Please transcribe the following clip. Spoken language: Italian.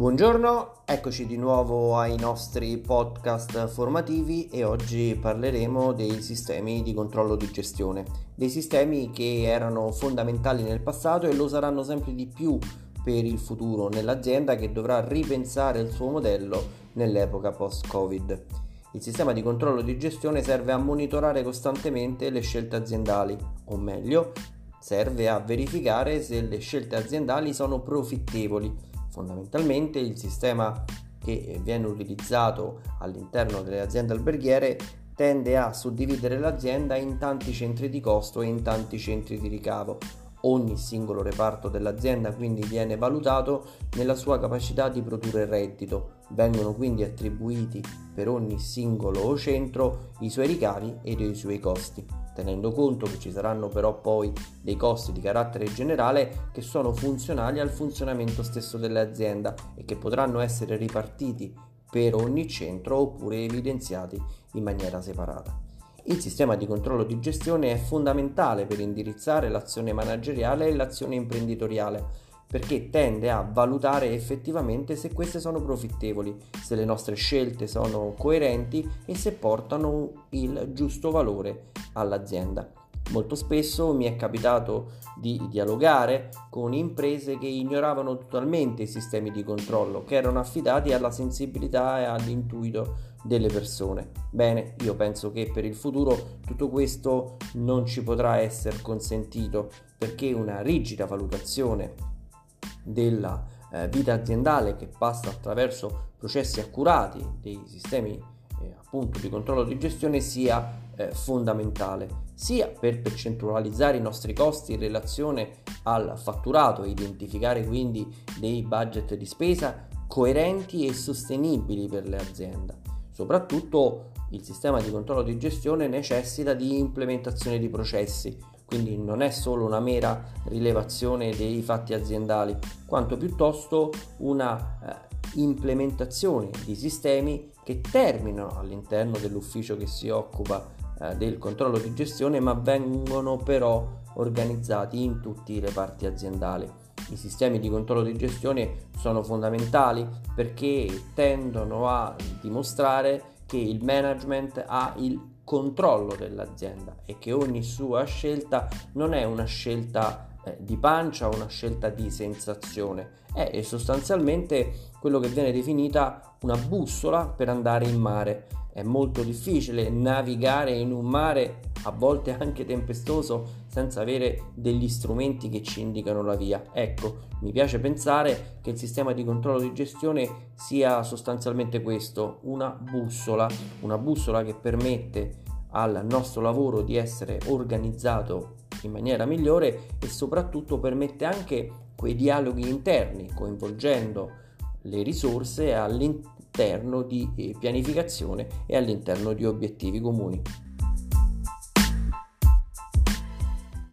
Buongiorno, eccoci di nuovo ai nostri podcast formativi e oggi parleremo dei sistemi di controllo di gestione, dei sistemi che erano fondamentali nel passato e lo saranno sempre di più per il futuro nell'azienda che dovrà ripensare il suo modello nell'epoca post-Covid. Il sistema di controllo di gestione serve a monitorare costantemente le scelte aziendali, o meglio, serve a verificare se le scelte aziendali sono profittevoli Fondamentalmente il sistema che viene utilizzato all'interno delle aziende alberghiere tende a suddividere l'azienda in tanti centri di costo e in tanti centri di ricavo. Ogni singolo reparto dell'azienda quindi viene valutato nella sua capacità di produrre reddito. Vengono quindi attribuiti per ogni singolo centro i suoi ricavi ed i suoi costi tenendo conto che ci saranno però poi dei costi di carattere generale che sono funzionali al funzionamento stesso dell'azienda e che potranno essere ripartiti per ogni centro oppure evidenziati in maniera separata. Il sistema di controllo di gestione è fondamentale per indirizzare l'azione manageriale e l'azione imprenditoriale perché tende a valutare effettivamente se queste sono profittevoli, se le nostre scelte sono coerenti e se portano il giusto valore all'azienda. Molto spesso mi è capitato di dialogare con imprese che ignoravano totalmente i sistemi di controllo, che erano affidati alla sensibilità e all'intuito delle persone. Bene, io penso che per il futuro tutto questo non ci potrà essere consentito perché una rigida valutazione della eh, vita aziendale che passa attraverso processi accurati dei sistemi eh, appunto di controllo di gestione sia eh, fondamentale sia per percentualizzare i nostri costi in relazione al fatturato e identificare quindi dei budget di spesa coerenti e sostenibili per le aziende. Soprattutto il sistema di controllo di gestione necessita di implementazione di processi, quindi non è solo una mera rilevazione dei fatti aziendali, quanto piuttosto una eh, implementazione di sistemi che terminano all'interno dell'ufficio che si occupa eh, del controllo di gestione, ma vengono però organizzati in tutti i reparti aziendali. I sistemi di controllo di gestione sono fondamentali perché tendono a dimostrare che il management ha il controllo dell'azienda e che ogni sua scelta non è una scelta eh, di pancia una scelta di sensazione, è sostanzialmente quello che viene definita una bussola per andare in mare. È molto difficile navigare in un mare a volte anche tempestoso senza avere degli strumenti che ci indicano la via. Ecco, mi piace pensare che il sistema di controllo di gestione sia sostanzialmente questo, una bussola, una bussola che permette al nostro lavoro di essere organizzato in maniera migliore e soprattutto permette anche quei dialoghi interni coinvolgendo le risorse all'interno di eh, pianificazione e all'interno di obiettivi comuni.